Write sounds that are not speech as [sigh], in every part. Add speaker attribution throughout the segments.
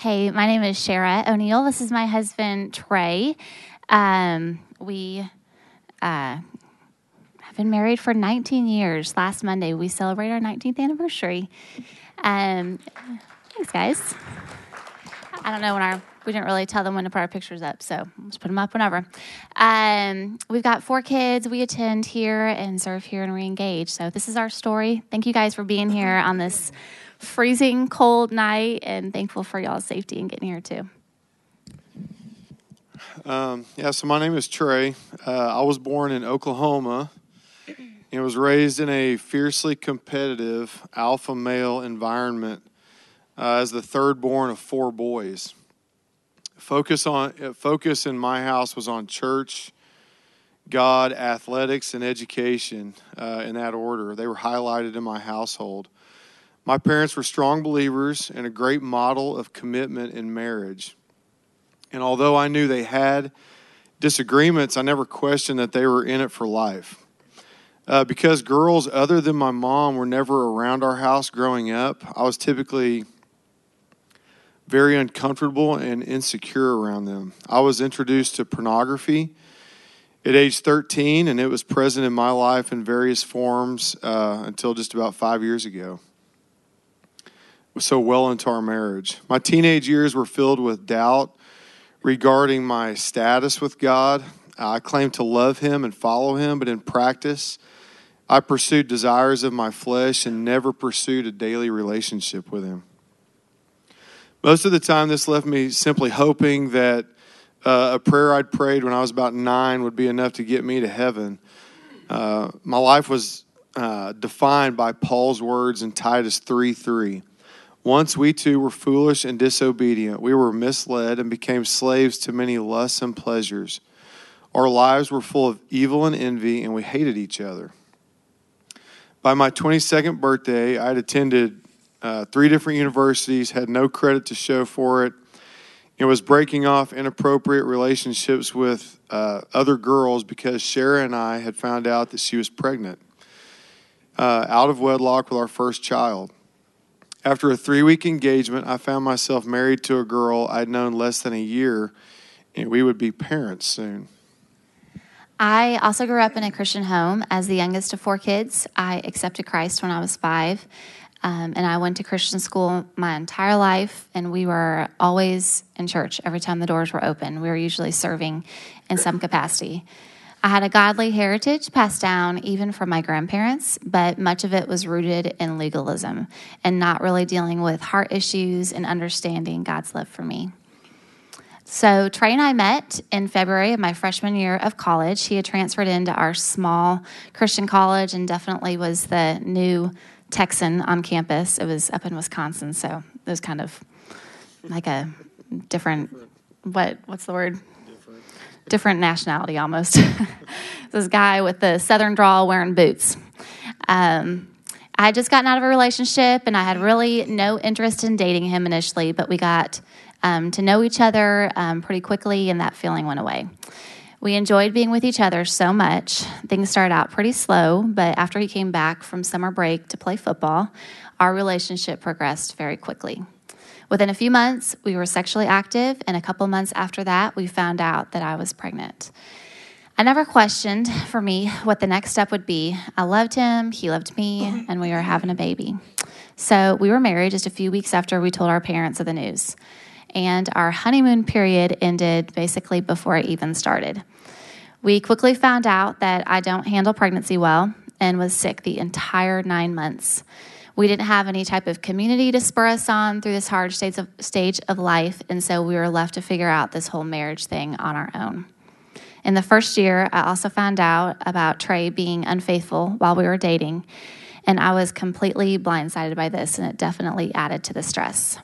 Speaker 1: Hey, my name is Shera O'Neal. This is my husband, Trey. Um, we uh, have been married for 19 years. Last Monday, we celebrate our 19th anniversary. Um, thanks, guys. I don't know when our we didn't really tell them when to put our pictures up, so let's put them up whenever. Um, we've got four kids. We attend here and serve here and reengage. So this is our story. Thank you guys for being here on this freezing cold night and thankful for y'all's safety and getting here too.
Speaker 2: Um, yeah, so my name is Trey. Uh, I was born in Oklahoma and was raised in a fiercely competitive alpha male environment uh, as the third born of four boys. Focus on focus in my house was on church, God, athletics, and education uh, in that order. They were highlighted in my household. My parents were strong believers and a great model of commitment in marriage. And although I knew they had disagreements, I never questioned that they were in it for life. Uh, because girls other than my mom were never around our house growing up, I was typically very uncomfortable and insecure around them. I was introduced to pornography at age 13, and it was present in my life in various forms uh, until just about five years ago so well into our marriage. My teenage years were filled with doubt regarding my status with God. I claimed to love Him and follow Him, but in practice, I pursued desires of my flesh and never pursued a daily relationship with Him. Most of the time, this left me simply hoping that uh, a prayer I'd prayed when I was about nine would be enough to get me to heaven. Uh, my life was uh, defined by Paul's words in Titus 3 3. Once we too were foolish and disobedient. We were misled and became slaves to many lusts and pleasures. Our lives were full of evil and envy, and we hated each other. By my 22nd birthday, I had attended uh, three different universities, had no credit to show for it, and was breaking off inappropriate relationships with uh, other girls because Shera and I had found out that she was pregnant uh, out of wedlock with our first child. After a three week engagement, I found myself married to a girl I'd known less than a year, and we would be parents soon.
Speaker 1: I also grew up in a Christian home as the youngest of four kids. I accepted Christ when I was five, um, and I went to Christian school my entire life, and we were always in church every time the doors were open. We were usually serving in some capacity. I had a godly heritage passed down even from my grandparents, but much of it was rooted in legalism and not really dealing with heart issues and understanding God's love for me. So, Trey and I met in February of my freshman year of college. He had transferred into our small Christian college and definitely was the new Texan on campus. It was up in Wisconsin, so it was kind of like a different what what's the word? Different nationality almost. [laughs] this guy with the southern drawl wearing boots. Um, I had just gotten out of a relationship and I had really no interest in dating him initially, but we got um, to know each other um, pretty quickly and that feeling went away. We enjoyed being with each other so much. Things started out pretty slow, but after he came back from summer break to play football, our relationship progressed very quickly. Within a few months, we were sexually active, and a couple months after that, we found out that I was pregnant. I never questioned for me what the next step would be. I loved him, he loved me, and we were having a baby. So we were married just a few weeks after we told our parents of the news. And our honeymoon period ended basically before it even started. We quickly found out that I don't handle pregnancy well and was sick the entire nine months. We didn't have any type of community to spur us on through this hard stage of, stage of life, and so we were left to figure out this whole marriage thing on our own. In the first year, I also found out about Trey being unfaithful while we were dating, and I was completely blindsided by this, and it definitely added to the stress.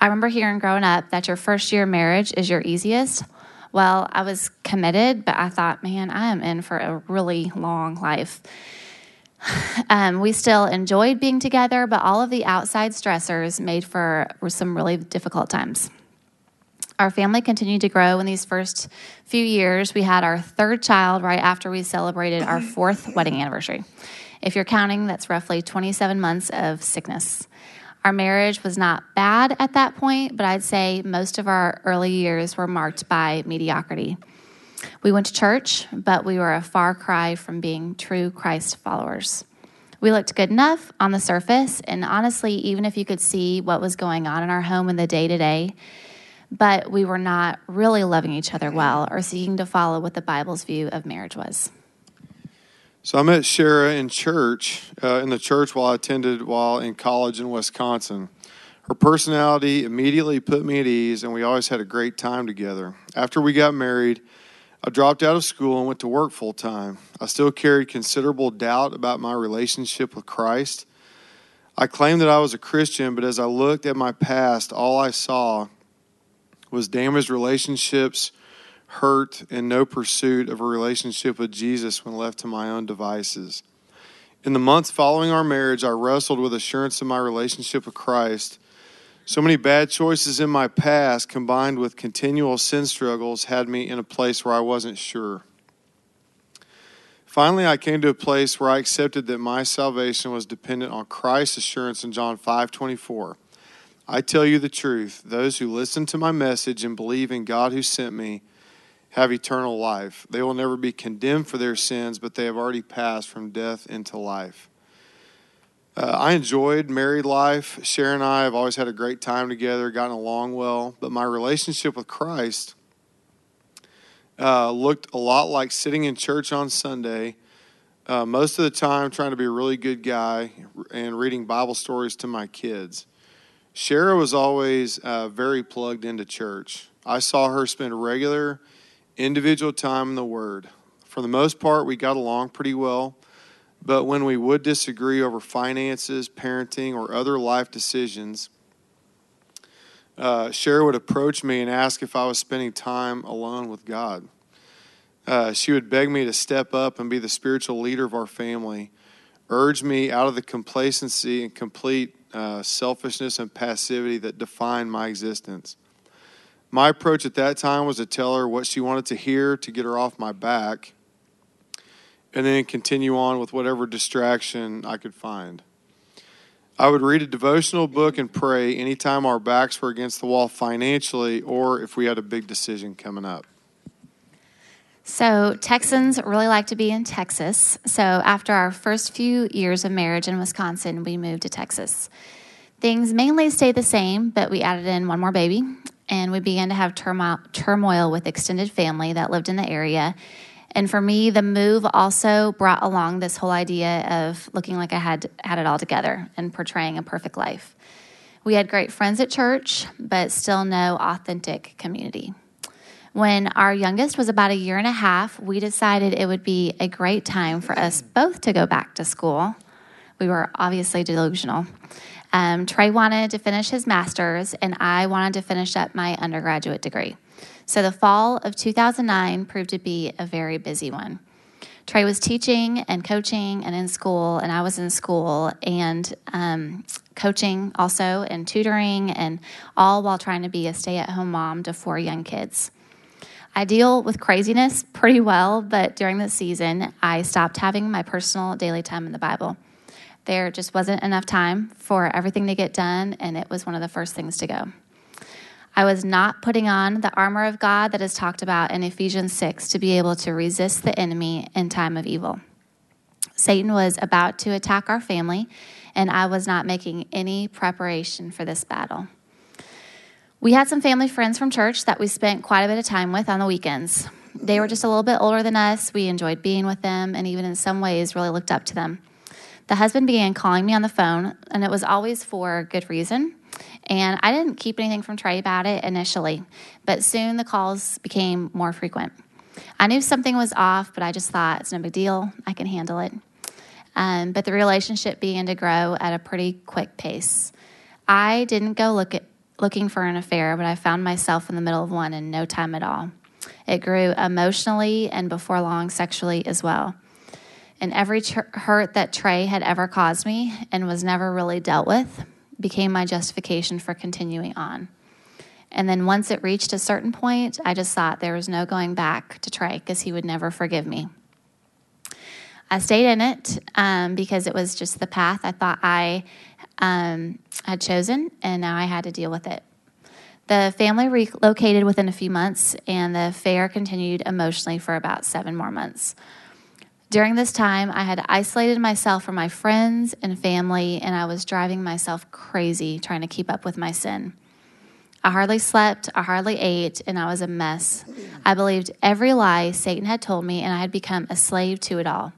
Speaker 1: I remember hearing growing up that your first year marriage is your easiest. Well, I was committed, but I thought, man, I am in for a really long life. [sighs] Um, we still enjoyed being together, but all of the outside stressors made for some really difficult times. Our family continued to grow in these first few years. We had our third child right after we celebrated our [laughs] fourth wedding anniversary. If you're counting, that's roughly 27 months of sickness. Our marriage was not bad at that point, but I'd say most of our early years were marked by mediocrity. We went to church, but we were a far cry from being true Christ followers. We looked good enough on the surface, and honestly, even if you could see what was going on in our home in the day to day, but we were not really loving each other well or seeking to follow what the Bible's view of marriage was.
Speaker 2: So I met Shera in church, uh, in the church while I attended while in college in Wisconsin. Her personality immediately put me at ease, and we always had a great time together. After we got married, I dropped out of school and went to work full time. I still carried considerable doubt about my relationship with Christ. I claimed that I was a Christian, but as I looked at my past, all I saw was damaged relationships, hurt, and no pursuit of a relationship with Jesus when left to my own devices. In the months following our marriage, I wrestled with assurance of my relationship with Christ. So many bad choices in my past, combined with continual sin struggles, had me in a place where I wasn't sure. Finally, I came to a place where I accepted that my salvation was dependent on Christ's assurance in John 5 24. I tell you the truth those who listen to my message and believe in God who sent me have eternal life. They will never be condemned for their sins, but they have already passed from death into life. Uh, I enjoyed married life. Shera and I have always had a great time together, gotten along well, but my relationship with Christ uh, looked a lot like sitting in church on Sunday. Uh, most of the time, trying to be a really good guy and reading Bible stories to my kids. Shera was always uh, very plugged into church. I saw her spend regular individual time in the Word. For the most part, we got along pretty well, but when we would disagree over finances, parenting, or other life decisions, uh, Shera would approach me and ask if I was spending time alone with God. Uh, she would beg me to step up and be the spiritual leader of our family, urge me out of the complacency and complete uh, selfishness and passivity that defined my existence. My approach at that time was to tell her what she wanted to hear to get her off my back, and then continue on with whatever distraction I could find. I would read a devotional book and pray anytime our backs were against the wall financially or if we had a big decision coming up.
Speaker 1: So, Texans really like to be in Texas. So, after our first few years of marriage in Wisconsin, we moved to Texas. Things mainly stayed the same, but we added in one more baby and we began to have turmoil, turmoil with extended family that lived in the area. And for me, the move also brought along this whole idea of looking like I had had it all together and portraying a perfect life. We had great friends at church, but still no authentic community. When our youngest was about a year and a half, we decided it would be a great time for us both to go back to school. We were obviously delusional. Um, Trey wanted to finish his master's, and I wanted to finish up my undergraduate degree. So the fall of 2009 proved to be a very busy one. Trey was teaching and coaching and in school, and I was in school and um, coaching also and tutoring, and all while trying to be a stay at home mom to four young kids. I deal with craziness pretty well, but during the season, I stopped having my personal daily time in the Bible. There just wasn't enough time for everything to get done, and it was one of the first things to go. I was not putting on the armor of God that is talked about in Ephesians 6 to be able to resist the enemy in time of evil. Satan was about to attack our family, and I was not making any preparation for this battle. We had some family friends from church that we spent quite a bit of time with on the weekends. They were just a little bit older than us. We enjoyed being with them, and even in some ways, really looked up to them the husband began calling me on the phone, and it was always for good reason. And I didn't keep anything from Trey about it initially, but soon the calls became more frequent. I knew something was off, but I just thought it's no big deal. I can handle it. Um, but the relationship began to grow at a pretty quick pace. I didn't go look at, looking for an affair, but I found myself in the middle of one in no time at all. It grew emotionally and before long sexually as well and every hurt that Trey had ever caused me and was never really dealt with became my justification for continuing on. And then once it reached a certain point, I just thought there was no going back to Trey because he would never forgive me. I stayed in it um, because it was just the path I thought I um, had chosen, and now I had to deal with it. The family relocated within a few months, and the affair continued emotionally for about seven more months. During this time, I had isolated myself from my friends and family, and I was driving myself crazy trying to keep up with my sin. I hardly slept, I hardly ate, and I was a mess. I believed every lie Satan had told me, and I had become a slave to it all.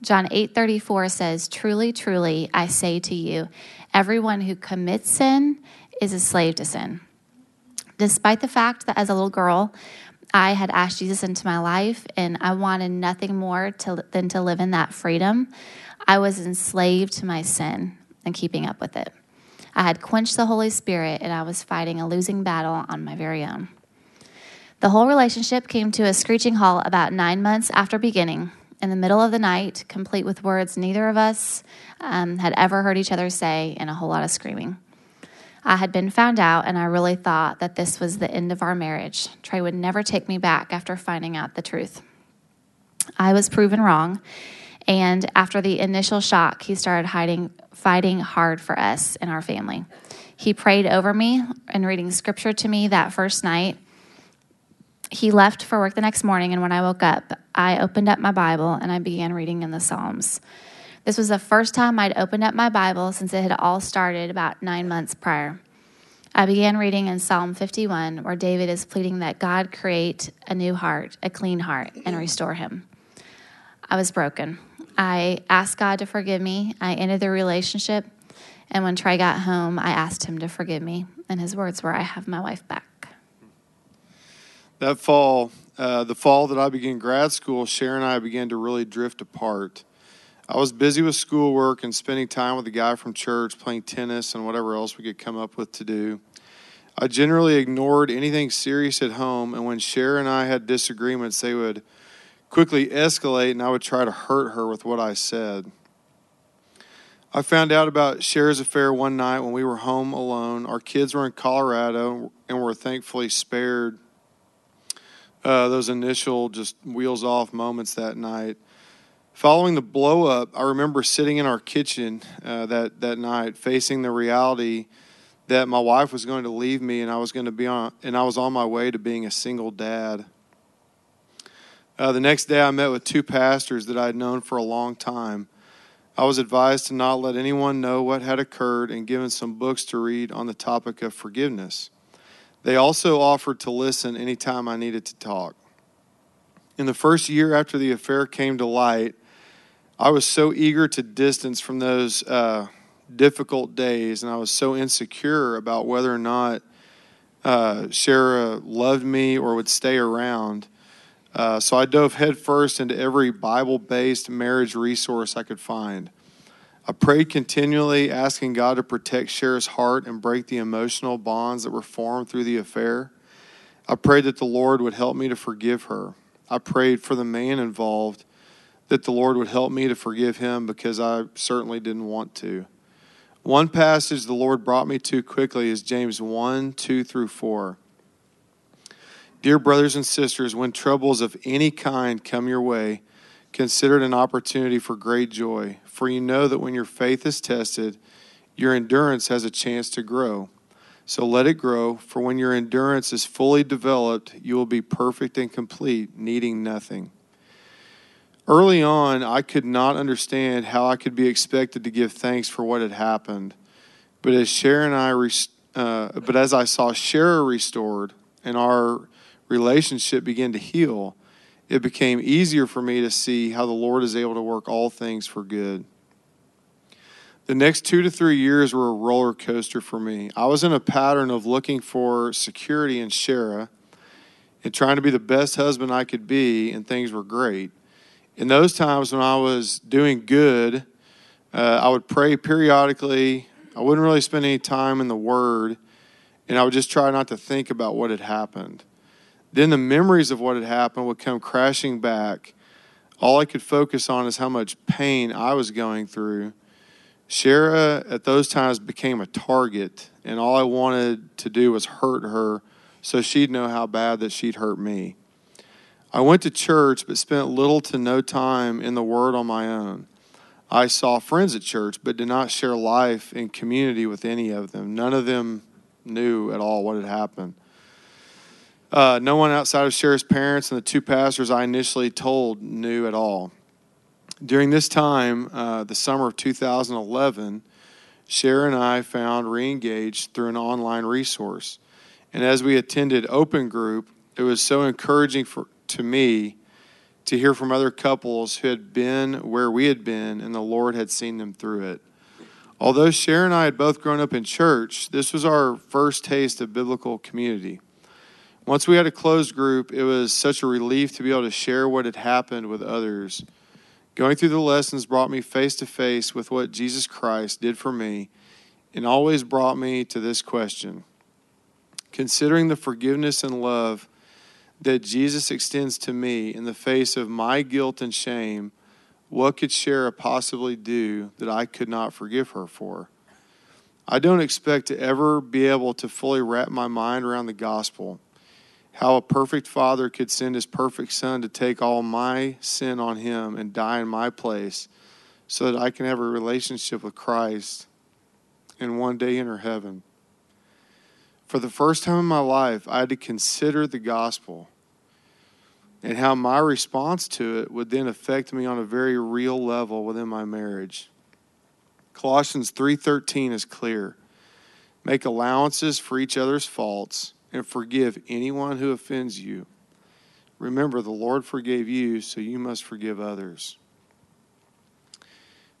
Speaker 1: John 8:34 says, "Truly, truly, I say to you, everyone who commits sin is a slave to sin." despite the fact that as a little girl, I had asked Jesus into my life and I wanted nothing more to, than to live in that freedom, I was enslaved to my sin and keeping up with it. I had quenched the Holy Spirit and I was fighting a losing battle on my very own. The whole relationship came to a screeching halt about nine months after beginning, in the middle of the night, complete with words neither of us um, had ever heard each other say and a whole lot of screaming. I had been found out, and I really thought that this was the end of our marriage. Trey would never take me back after finding out the truth. I was proven wrong, and after the initial shock, he started hiding, fighting hard for us and our family. He prayed over me and reading scripture to me that first night. He left for work the next morning, and when I woke up, I opened up my Bible and I began reading in the Psalms. This was the first time I'd opened up my Bible since it had all started about nine months prior. I began reading in Psalm 51, where David is pleading that God create a new heart, a clean heart, and restore him. I was broken. I asked God to forgive me. I ended the relationship. And when Trey got home, I asked him to forgive me. And his words were, I have my wife back.
Speaker 2: That fall, uh, the fall that I began grad school, Shera and I began to really drift apart. I was busy with schoolwork and spending time with a guy from church, playing tennis and whatever else we could come up with to do. I generally ignored anything serious at home, and when Shera and I had disagreements, they would quickly escalate, and I would try to hurt her with what I said. I found out about Shera's affair one night when we were home alone. Our kids were in Colorado and were thankfully spared uh, those initial just wheels off moments that night. Following the blow up, I remember sitting in our kitchen uh, that, that night, facing the reality that my wife was going to leave me and I was going to be on, and I was on my way to being a single dad. Uh, the next day, I met with two pastors that I had known for a long time. I was advised to not let anyone know what had occurred and given some books to read on the topic of forgiveness. They also offered to listen anytime I needed to talk. In the first year after the affair came to light, I was so eager to distance from those uh, difficult days, and I was so insecure about whether or not uh, Shera loved me or would stay around. Uh, so I dove headfirst into every Bible based marriage resource I could find. I prayed continually, asking God to protect Shera's heart and break the emotional bonds that were formed through the affair. I prayed that the Lord would help me to forgive her. I prayed for the man involved that the Lord would help me to forgive him because I certainly didn't want to. One passage the Lord brought me to quickly is James 1 2 through 4. Dear brothers and sisters, when troubles of any kind come your way, consider it an opportunity for great joy, for you know that when your faith is tested, your endurance has a chance to grow. So let it grow, for when your endurance is fully developed, you will be perfect and complete, needing nothing. Early on, I could not understand how I could be expected to give thanks for what had happened. But as Shera and I, uh, but as I saw Shera restored and our relationship began to heal, it became easier for me to see how the Lord is able to work all things for good. The next two to three years were a roller coaster for me. I was in a pattern of looking for security in Shera and trying to be the best husband I could be, and things were great in those times when I was doing good, uh, I would pray periodically. I wouldn't really spend any time in the Word, and I would just try not to think about what had happened. Then the memories of what had happened would come crashing back. All I could focus on is how much pain I was going through. Shera at those times became a target, and all I wanted to do was hurt her so she'd know how bad that she'd hurt me. I went to church but spent little to no time in the Word on my own. I saw friends at church, but did not share life in community with any of them. None of them knew at all what had happened. Uh, no one outside of Shera's parents and the two pastors I initially told knew at all. During this time, uh, the summer of 2011, Cher and I found Reengaged through an online resource. And as we attended Open Group, it was so encouraging for, to me to hear from other couples who had been where we had been and the Lord had seen them through it. Although Shera and I had both grown up in church, this was our first taste of biblical community. Once we had a closed group, it was such a relief to be able to share what had happened with others. Going through the lessons brought me face to face with what Jesus Christ did for me and always brought me to this question Considering the forgiveness and love that Jesus extends to me in the face of my guilt and shame, what could Shera possibly do that I could not forgive her for? I don't expect to ever be able to fully wrap my mind around the gospel how a perfect father could send his perfect son to take all my sin on him and die in my place so that I can have a relationship with Christ and one day enter heaven. For the first time in my life, I had to consider the gospel and how my response to it would then affect me on a very real level within my marriage. Colossians 3:13 is clear. Make allowances for each other's faults and forgive anyone who offends you. Remember, the Lord forgave you, so you must forgive others.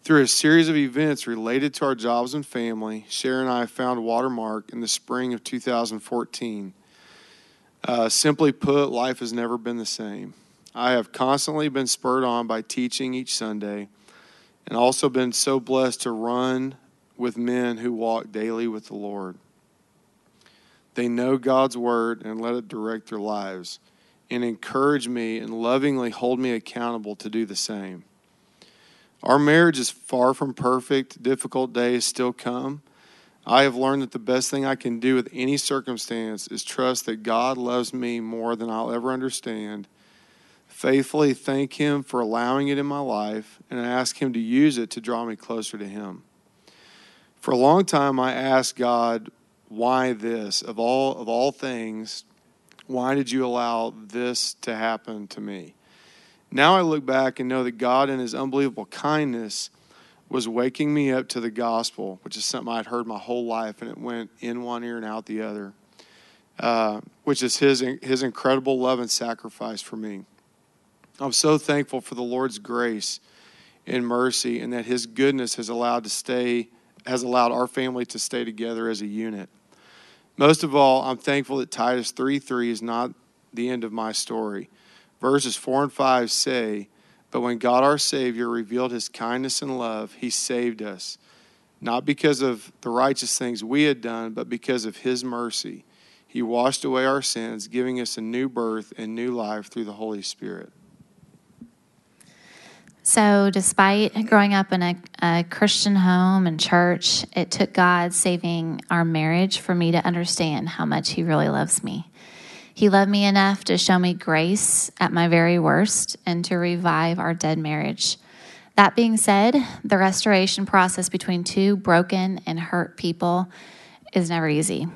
Speaker 2: Through a series of events related to our jobs and family, Shera and I found Watermark in the spring of 2014. Uh, simply put, life has never been the same. I have constantly been spurred on by teaching each Sunday and also been so blessed to run with men who walk daily with the Lord. They know God's word and let it direct their lives and encourage me and lovingly hold me accountable to do the same. Our marriage is far from perfect. Difficult days still come. I have learned that the best thing I can do with any circumstance is trust that God loves me more than I'll ever understand. Faithfully thank Him for allowing it in my life and I ask Him to use it to draw me closer to Him. For a long time, I asked God, why this of all of all things why did you allow this to happen to me now i look back and know that god in his unbelievable kindness was waking me up to the gospel which is something i'd heard my whole life and it went in one ear and out the other uh, which is his his incredible love and sacrifice for me i'm so thankful for the lord's grace and mercy and that his goodness has allowed to stay has allowed our family to stay together as a unit most of all, I'm thankful that Titus 3 3 is not the end of my story. Verses 4 and 5 say, But when God our Savior revealed his kindness and love, he saved us, not because of the righteous things we had done, but because of his mercy. He washed away our sins, giving us a new birth and new life through the Holy Spirit.
Speaker 1: So, despite growing up in a, a, Christian home and church, it took God saving our marriage for me to understand how much He really loves me. He loved me enough to show me grace at my very worst and to revive our dead marriage. That being said, the restoration process between two broken and hurt people is never easy.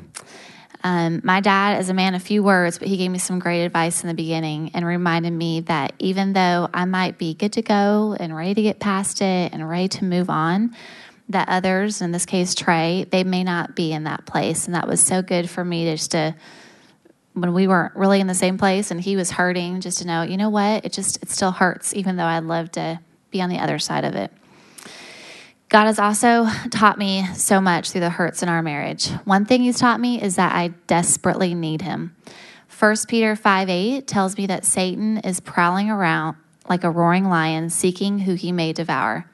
Speaker 1: Um, my dad is a man of few words, but he gave me some great advice in the beginning and reminded me that even though I might be good to go and ready to get past it and ready to move on, that others, in this case Trey, they may not be in that place. And that was so good for me just to, when we weren't really in the same place and he was hurting, just to know, you know what, it just, it still hurts, even though I'd love to be on the other side of it. God has also taught me so much through the hurts in our marriage. One thing He's taught me is that I desperately need Him. 1 Peter 5 8 tells me that Satan is prowling around like a roaring lion, seeking who he may devour.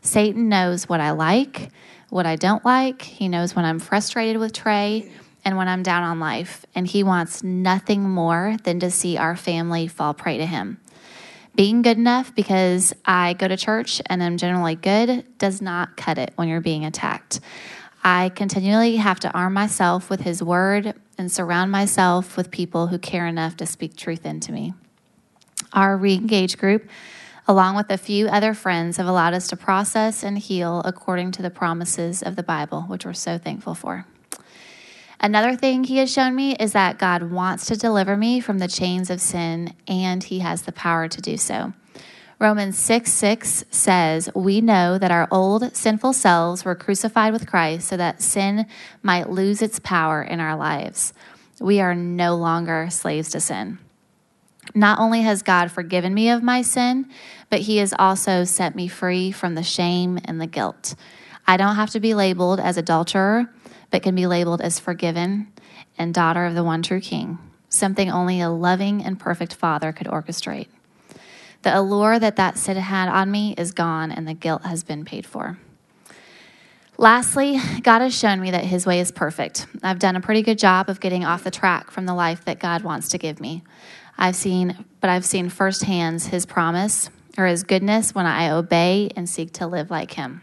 Speaker 1: Satan knows what I like, what I don't like. He knows when I'm frustrated with Trey and when I'm down on life. And he wants nothing more than to see our family fall prey to him being good enough because I go to church and am generally good does not cut it when you're being attacked. I continually have to arm myself with His Word and surround myself with people who care enough to speak truth into me. Our Reengage group along with a few other friends, have allowed us to process and heal according to the promises of the Bible, which we're so thankful for. Another thing he has shown me is that God wants to deliver me from the chains of sin, and he has the power to do so. Romans 6 6 says, We know that our old sinful selves were crucified with Christ so that sin might lose its power in our lives. We are no longer slaves to sin. Not only has God forgiven me of my sin, but He has also set me free from the shame and the guilt. I don't have to be labeled as adulterer, but can be labeled as forgiven and daughter of the one true King, something only a loving and perfect Father could orchestrate. The allure that that sin had on me is gone, and the guilt has been paid for. Lastly, God has shown me that His way is perfect. I've done a pretty good job of getting off the track from the life that God wants to give me. I've seen, but I've seen firsthand His promise or His goodness when I obey and seek to live like Him.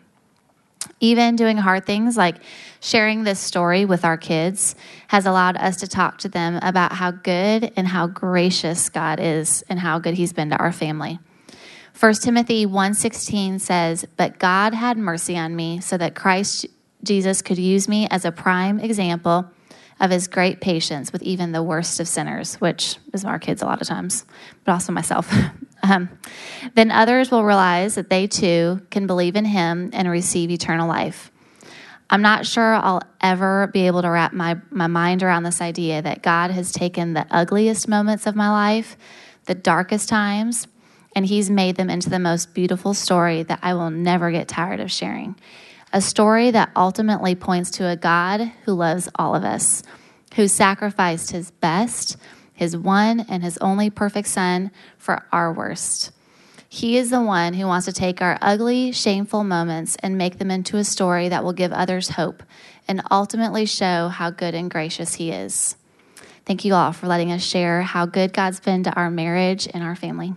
Speaker 1: Even doing hard things like sharing this story with our kids has allowed us to talk to them about how good and how gracious God is and how good He's been to our family. 1 Timothy 1:16 says, "But God had mercy on me so that Christ Jesus could use me as a prime example of his great patience with even the worst of sinners, which is our kids a lot of times, but also myself. [laughs] um, then others will realize that they too can believe in him and receive eternal life. I'm not sure I'll ever be able to wrap my, my mind around this idea that God has taken the ugliest moments of my life, the darkest times, and He's made them into the most beautiful story that I will never get tired of sharing. A story that ultimately points to a God who loves all of us, who sacrificed His best, His one and His only perfect Son for our worst. He is the one who wants to take our ugly, shameful moments and make them into a story that will give others hope and ultimately show how good and gracious He is. Thank you all for letting us share how good God's been to our marriage and our family.